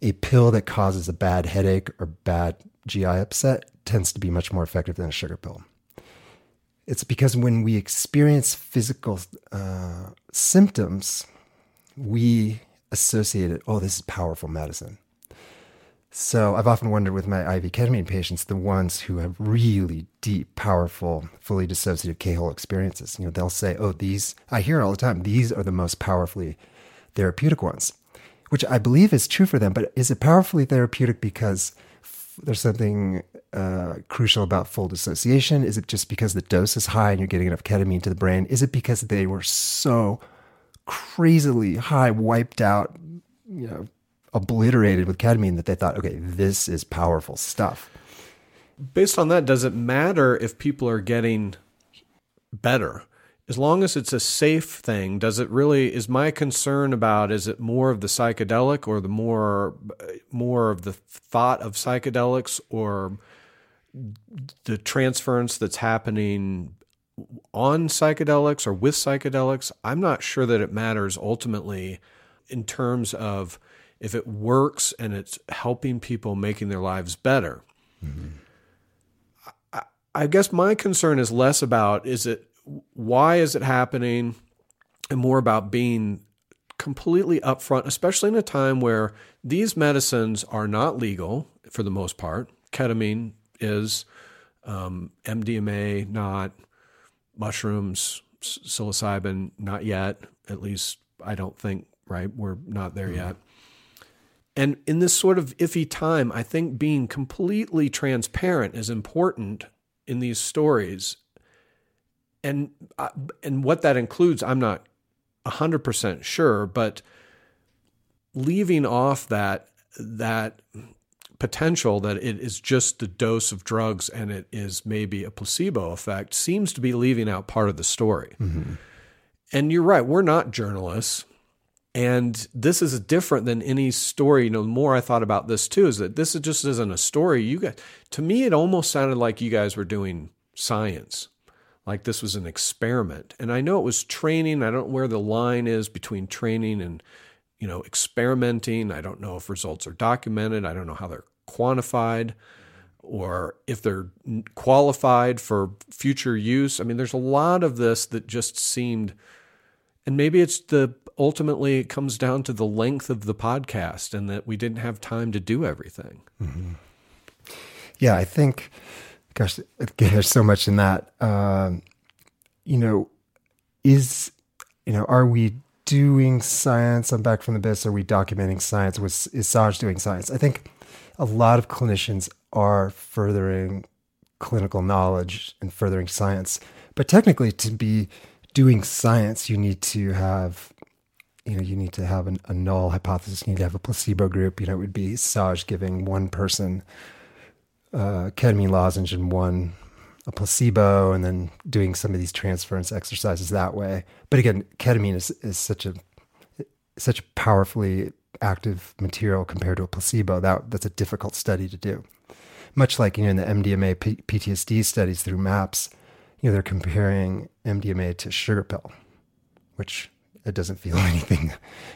S1: A pill that causes a bad headache or bad GI upset tends to be much more effective than a sugar pill. It's because when we experience physical uh, symptoms, we associated, oh, this is powerful medicine. So I've often wondered with my IV ketamine patients, the ones who have really deep, powerful, fully dissociative K-hole experiences, you know, they'll say, oh, these, I hear all the time, these are the most powerfully therapeutic ones, which I believe is true for them. But is it powerfully therapeutic because there's something uh, crucial about full dissociation? Is it just because the dose is high and you're getting enough ketamine to the brain? Is it because they were so crazily high, wiped out, you know, obliterated with ketamine that they thought, okay, this is powerful stuff.
S2: Based on that, does it matter if people are getting better? As long as it's a safe thing, does it really is my concern about is it more of the psychedelic or the more more of the thought of psychedelics or the transference that's happening on psychedelics or with psychedelics, I'm not sure that it matters ultimately in terms of if it works and it's helping people making their lives better. Mm-hmm. I, I guess my concern is less about is it why is it happening and more about being completely upfront, especially in a time where these medicines are not legal for the most part. Ketamine is, um, MDMA not, mushrooms, psilocybin, not yet. At least I don't think, right? We're not there mm-hmm. yet. And in this sort of iffy time, I think being completely transparent is important in these stories. And uh, and what that includes, I'm not 100% sure, but leaving off that that potential that it is just the dose of drugs and it is maybe a placebo effect seems to be leaving out part of the story. Mm-hmm. And you're right, we're not journalists. And this is different than any story. You know, the more I thought about this too, is that this just isn't a story. You guys, to me, it almost sounded like you guys were doing science. like this was an experiment. And I know it was training. I don't know where the line is between training and, you know, experimenting. I don't know if results are documented. I don't know how they're quantified or if they're qualified for future use. I mean, there's a lot of this that just seemed, and maybe it's the ultimately it comes down to the length of the podcast and that we didn't have time to do everything.
S1: Mm-hmm. Yeah, I think, gosh, there's so much in that. Um, you know, is, you know, are we doing science? I'm back from the abyss. Are we documenting science? Was, is Saj doing science? I think a lot of clinicians are furthering clinical knowledge and furthering science. But technically, to be doing science, you need to have, you know, you need to have an, a null hypothesis. You need to have a placebo group. You know, it would be Saj giving one person uh, ketamine lozenge and one a placebo, and then doing some of these transference exercises that way. But again, ketamine is is such a such a powerfully active material compared to a placebo. That that's a difficult study to do much like you know in the MDMA P- PTSD studies through MAPS, you know they're comparing MDMA to sugar pill, which it doesn't feel anything.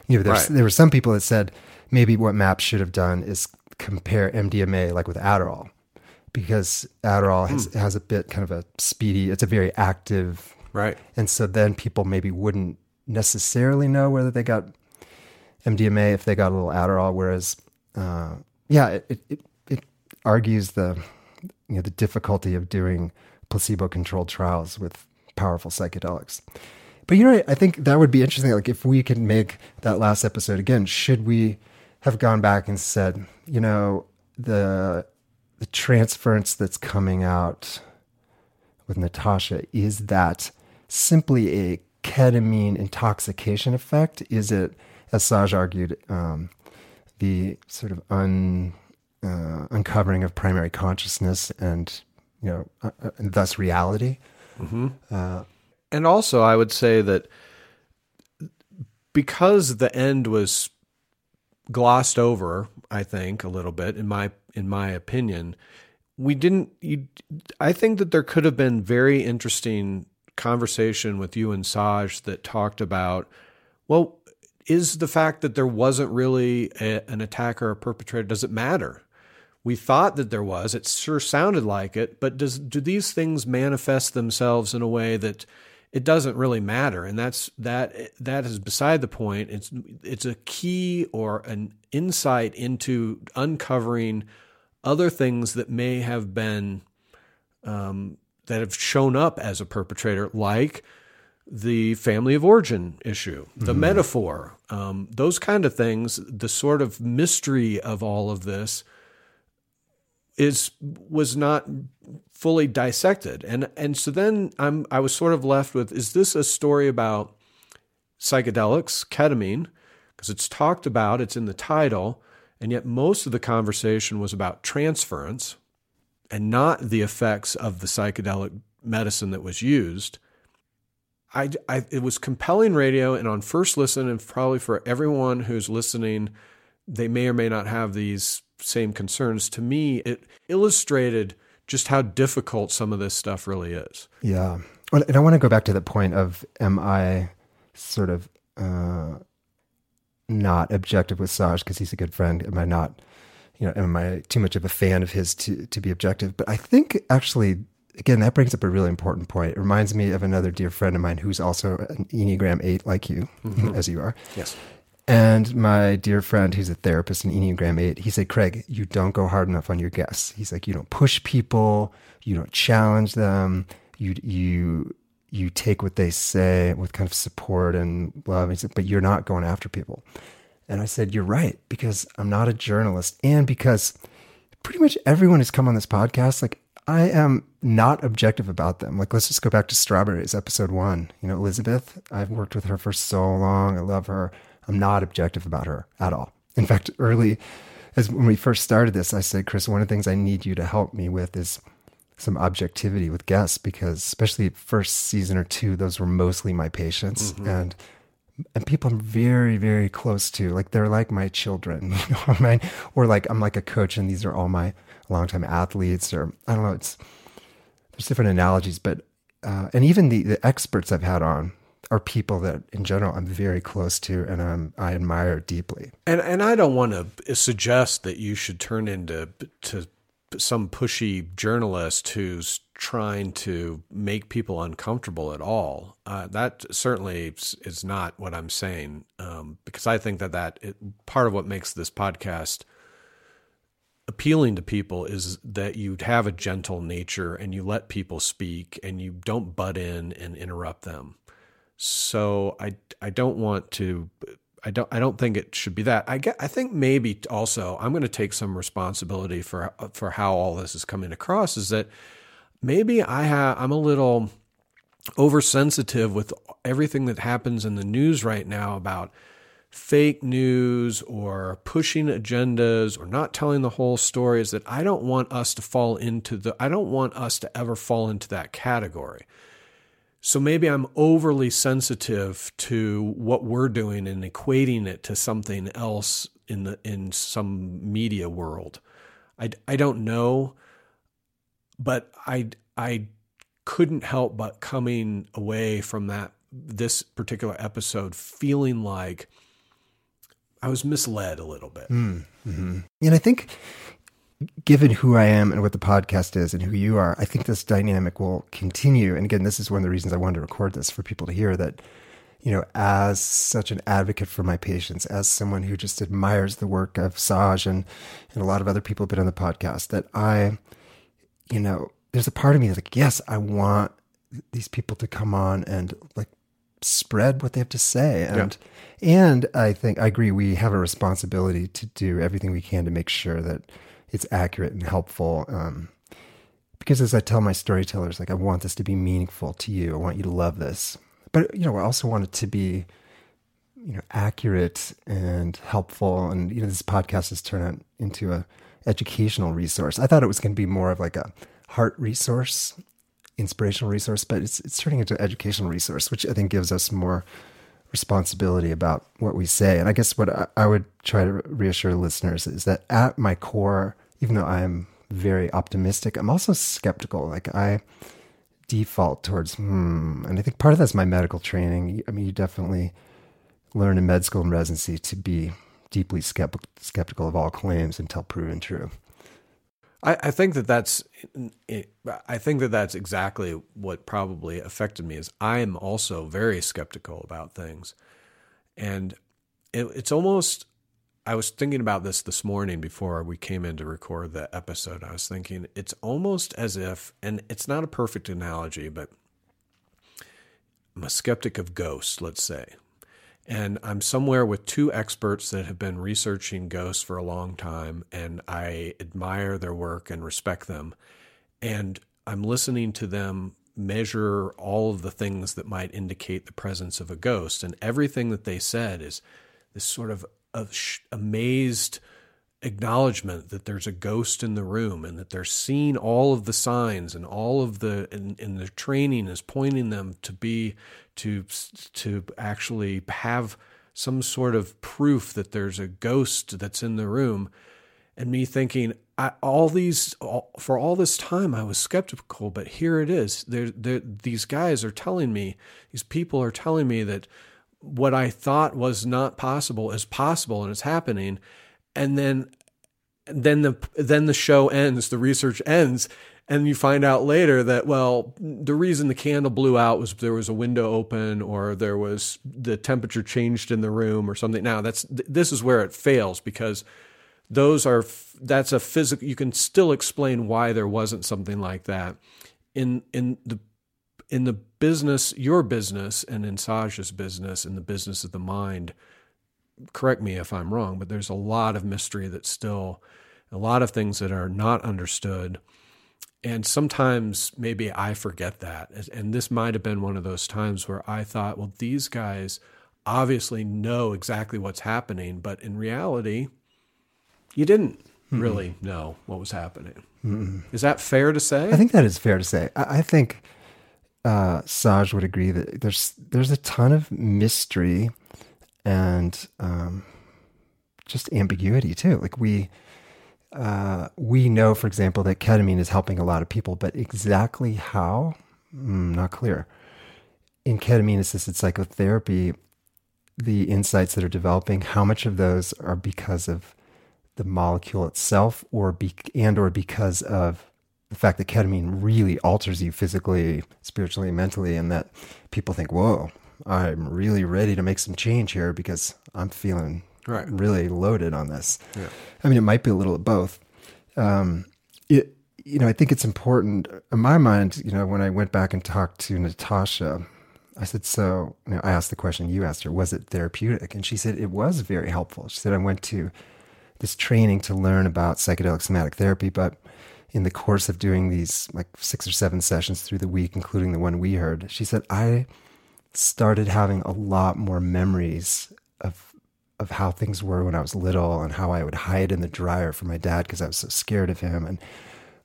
S1: You know, right. there were some people that said maybe what MAPS should have done is compare MDMA like with Adderall, because Adderall has, hmm. has a bit kind of a speedy. It's a very active,
S2: right,
S1: and so then people maybe wouldn't necessarily know whether they got MDMA if they got a little Adderall, whereas. Uh, yeah, it, it, it argues the you know the difficulty of doing placebo controlled trials with powerful psychedelics. But you know, I think that would be interesting. Like if we could make that last episode again, should we have gone back and said, you know, the the transference that's coming out with Natasha is that simply a ketamine intoxication effect? Is it, as Saj argued, um, the sort of un uh, uncovering of primary consciousness and you know uh, uh, and thus reality
S2: mm-hmm. uh, and also i would say that because the end was glossed over i think a little bit in my in my opinion we didn't you, i think that there could have been very interesting conversation with you and saj that talked about well is the fact that there wasn't really a, an attacker or perpetrator does it matter we thought that there was. It sure sounded like it, but does do these things manifest themselves in a way that it doesn't really matter? And that's that that is beside the point. It's it's a key or an insight into uncovering other things that may have been um, that have shown up as a perpetrator, like the family of origin issue, the mm-hmm. metaphor, um, those kind of things, the sort of mystery of all of this is was not fully dissected. And and so then I'm I was sort of left with is this a story about psychedelics ketamine? Because it's talked about it's in the title and yet most of the conversation was about transference and not the effects of the psychedelic medicine that was used I, I it was compelling radio and on first listen and probably for everyone who's listening they may or may not have these same concerns. To me, it illustrated just how difficult some of this stuff really is.
S1: Yeah. And I want to go back to the point of am I sort of uh, not objective with Saj because he's a good friend? Am I not, you know, am I too much of a fan of his to, to be objective? But I think actually, again, that brings up a really important point. It reminds me of another dear friend of mine who's also an Enneagram 8 like you, mm-hmm. as you are.
S2: Yes.
S1: And my dear friend, who's a therapist in Enneagram 8, he said, Craig, you don't go hard enough on your guests. He's like, you don't push people, you don't challenge them, you, you, you take what they say with kind of support and love. He said, but you're not going after people. And I said, You're right, because I'm not a journalist and because pretty much everyone who's come on this podcast, like, I am not objective about them. Like, let's just go back to Strawberries, episode one. You know, Elizabeth, I've worked with her for so long. I love her. I'm not objective about her at all. In fact, early as when we first started this, I said, Chris, one of the things I need you to help me with is some objectivity with guests because especially first season or two, those were mostly my patients mm-hmm. and and people I'm very, very close to. Like they're like my children, you know, what I mean? or like I'm like a coach and these are all my longtime athletes or I don't know, it's there's different analogies, but uh, and even the, the experts I've had on are people that in general I'm very close to and I'm, I admire deeply.
S2: And and I don't want to suggest that you should turn into to some pushy journalist who's trying to make people uncomfortable at all. Uh, that certainly is not what I'm saying, um, because I think that that it, part of what makes this podcast appealing to people is that you have a gentle nature and you let people speak and you don't butt in and interrupt them. So I I don't want to I don't I don't think it should be that. I get I think maybe also I'm going to take some responsibility for for how all this is coming across is that maybe I have I'm a little oversensitive with everything that happens in the news right now about fake news or pushing agendas or not telling the whole story is that I don't want us to fall into the I don't want us to ever fall into that category. So maybe I'm overly sensitive to what we're doing and equating it to something else in the in some media world. I, I don't know, but I I couldn't help but coming away from that this particular episode feeling like I was misled a little bit.
S1: Mm, mm-hmm. And I think given who I am and what the podcast is and who you are, I think this dynamic will continue. And again, this is one of the reasons I wanted to record this for people to hear that, you know, as such an advocate for my patients, as someone who just admires the work of Saj and, and a lot of other people have been on the podcast, that I, you know, there's a part of me that's like, yes, I want these people to come on and like spread what they have to say. And yeah. and I think I agree we have a responsibility to do everything we can to make sure that it's accurate and helpful. Um, because as I tell my storytellers, like I want this to be meaningful to you. I want you to love this. But you know, I also want it to be, you know, accurate and helpful. And you know, this podcast has turned out into a educational resource. I thought it was going to be more of like a heart resource, inspirational resource, but it's it's turning into an educational resource, which I think gives us more responsibility about what we say. And I guess what I, I would try to reassure listeners is that at my core, even though I'm very optimistic, I'm also skeptical. Like I default towards, hmm. And I think part of that's my medical training. I mean, you definitely learn in med school and residency to be deeply skeptical of all claims until proven true.
S2: I, I think that that's eh, I think that that's exactly what probably affected me. Is I am also very skeptical about things, and it, it's almost I was thinking about this this morning before we came in to record the episode. I was thinking it's almost as if, and it's not a perfect analogy, but I'm a skeptic of ghosts, let's say. And I'm somewhere with two experts that have been researching ghosts for a long time, and I admire their work and respect them. And I'm listening to them measure all of the things that might indicate the presence of a ghost. And everything that they said is this sort of amazed acknowledgement that there's a ghost in the room and that they're seeing all of the signs and all of the and, and the training is pointing them to be to to actually have some sort of proof that there's a ghost that's in the room and me thinking I, all these all, for all this time I was skeptical but here it is these guys are telling me these people are telling me that what I thought was not possible is possible and it's happening. And then then the then the show ends, the research ends, and you find out later that well, the reason the candle blew out was there was a window open or there was the temperature changed in the room or something. Now that's this is where it fails because those are that's a physical you can still explain why there wasn't something like that in in the in the business, your business, and in Saj's business, in the business of the mind, correct me if I'm wrong, but there's a lot of mystery that's still, a lot of things that are not understood. And sometimes maybe I forget that. And this might have been one of those times where I thought, well, these guys obviously know exactly what's happening, but in reality, you didn't mm-hmm. really know what was happening. Mm-hmm. Is that fair to say?
S1: I think that is fair to say. I, I think uh, Saj would agree that there's there's a ton of mystery and um, just ambiguity too. Like we uh, we know, for example, that ketamine is helping a lot of people, but exactly how Mm, not clear. In ketamine assisted psychotherapy, the insights that are developing, how much of those are because of the molecule itself or be, and or because of the fact that ketamine really alters you physically, spiritually, mentally, and that people think, whoa, I'm really ready to make some change here because I'm feeling
S2: Right.
S1: really loaded on this.
S2: Yeah.
S1: I mean, it might be a little of both. Um, it, you know, I think it's important in my mind. You know, when I went back and talked to Natasha, I said, so you know, I asked the question you asked her, was it therapeutic? And she said it was very helpful. She said I went to this training to learn about psychedelic somatic therapy, but in the course of doing these like six or seven sessions through the week, including the one we heard, she said I started having a lot more memories of of how things were when I was little and how I would hide in the dryer from my dad because I was so scared of him and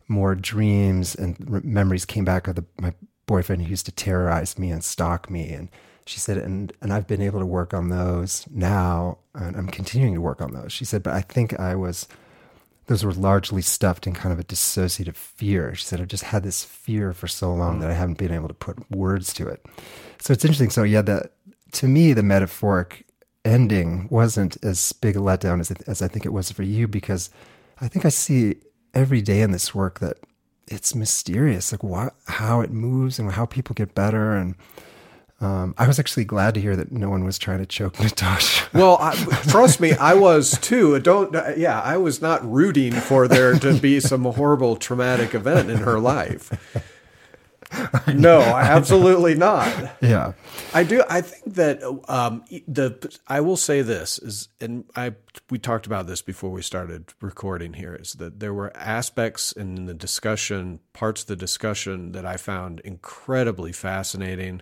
S1: more dreams and re- memories came back of the, my boyfriend who used to terrorize me and stalk me and she said and and I've been able to work on those now and I'm continuing to work on those she said but I think I was those were largely stuffed in kind of a dissociative fear. She said, I've just had this fear for so long mm. that I haven't been able to put words to it. So it's interesting. So, yeah, that to me, the metaphoric ending wasn't as big a letdown as, as I think it was for you because I think I see every day in this work that it's mysterious, like what, how it moves and how people get better. And um, I was actually glad to hear that no one was trying to choke Natasha.
S2: Well, I, trust me, I was too. Don't. Yeah, I was not rooting for there to be some horrible traumatic event in her life. No, absolutely not.
S1: yeah.
S2: I do. I think that um, the I will say this is, and I we talked about this before we started recording here. Is that there were aspects in the discussion, parts of the discussion that I found incredibly fascinating.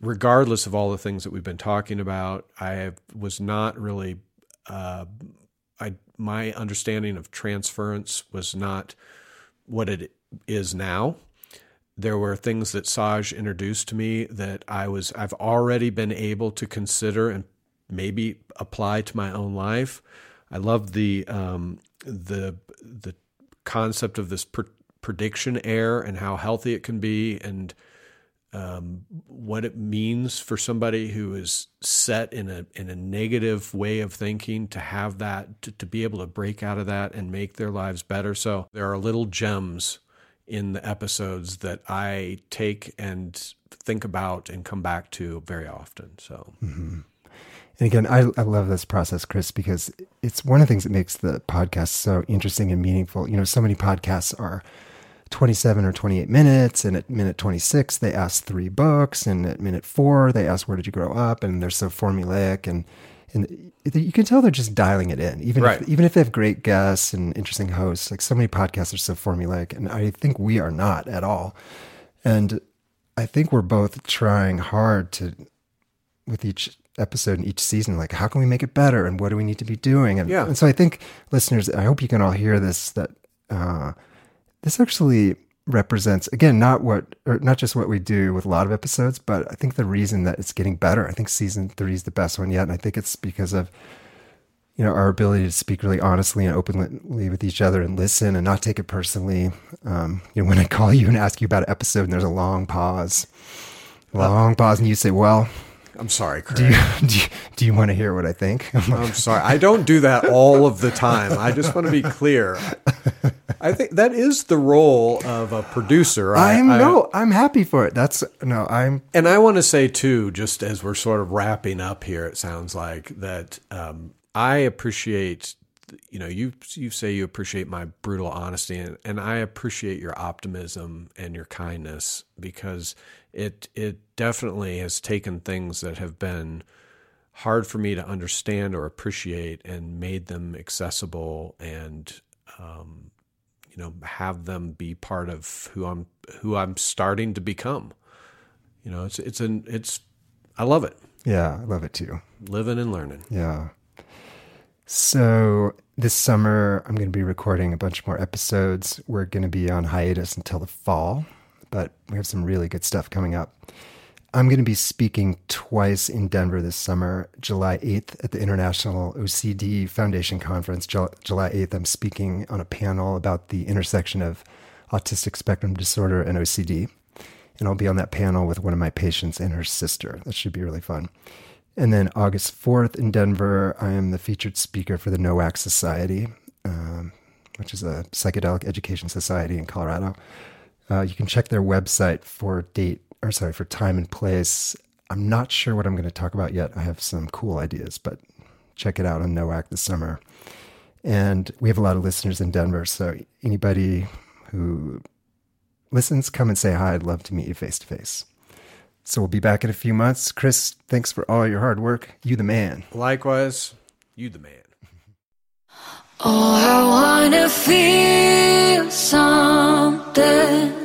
S2: Regardless of all the things that we've been talking about, I was not really. Uh, I my understanding of transference was not what it is now there were things that Saj introduced to me that I was I've already been able to consider and maybe apply to my own life. I love the um, the the concept of this pre- prediction error and how healthy it can be and um, what it means for somebody who is set in a in a negative way of thinking to have that to, to be able to break out of that and make their lives better. So there are little gems in the episodes that I take and think about and come back to very often. So,
S1: mm-hmm. and again, I, I love this process, Chris, because it's one of the things that makes the podcast so interesting and meaningful. You know, so many podcasts are 27 or 28 minutes, and at minute 26, they ask three books, and at minute four, they ask, Where did you grow up? And they're so formulaic. And and you can tell they're just dialing it in, even
S2: right.
S1: if, even if they have great guests and interesting hosts. Like so many podcasts are so formulaic, and I think we are not at all. And I think we're both trying hard to, with each episode and each season, like how can we make it better, and what do we need to be doing? And,
S2: yeah.
S1: and so I think listeners, I hope you can all hear this that uh, this actually represents again not what or not just what we do with a lot of episodes but i think the reason that it's getting better i think season three is the best one yet and i think it's because of you know our ability to speak really honestly and openly with each other and listen and not take it personally. Um, you know when i call you and ask you about an episode and there's a long pause long pause and you say well
S2: I'm sorry, Craig.
S1: Do you, do you, do you want to hear what I think?
S2: I'm sorry. I don't do that all of the time. I just want to be clear. I think that is the role of a producer.
S1: I'm
S2: I,
S1: no, I'm happy for it. That's no, I'm.
S2: And I want to say too, just as we're sort of wrapping up here, it sounds like that um, I appreciate. You know, you you say you appreciate my brutal honesty, and, and I appreciate your optimism and your kindness because it it definitely has taken things that have been hard for me to understand or appreciate and made them accessible and um, you know have them be part of who I'm who I'm starting to become. You know, it's it's an it's I love it.
S1: Yeah, I love it too.
S2: Living and learning.
S1: Yeah. So this summer I'm going to be recording a bunch more episodes. We're going to be on hiatus until the fall, but we have some really good stuff coming up. I'm going to be speaking twice in Denver this summer. July 8th at the International OCD Foundation Conference. July 8th, I'm speaking on a panel about the intersection of autistic spectrum disorder and OCD. And I'll be on that panel with one of my patients and her sister. That should be really fun. And then August 4th in Denver, I am the featured speaker for the Nowak Society, um, which is a psychedelic education society in Colorado. Uh, you can check their website for date, or sorry, for time and place. I'm not sure what I'm going to talk about yet. I have some cool ideas, but check it out on NOAC this summer. And we have a lot of listeners in Denver. So anybody who listens, come and say hi. I'd love to meet you face to face. So we'll be back in a few months. Chris, thanks for all your hard work. You the man.
S2: Likewise, you the man.
S3: Oh, I wanna feel something.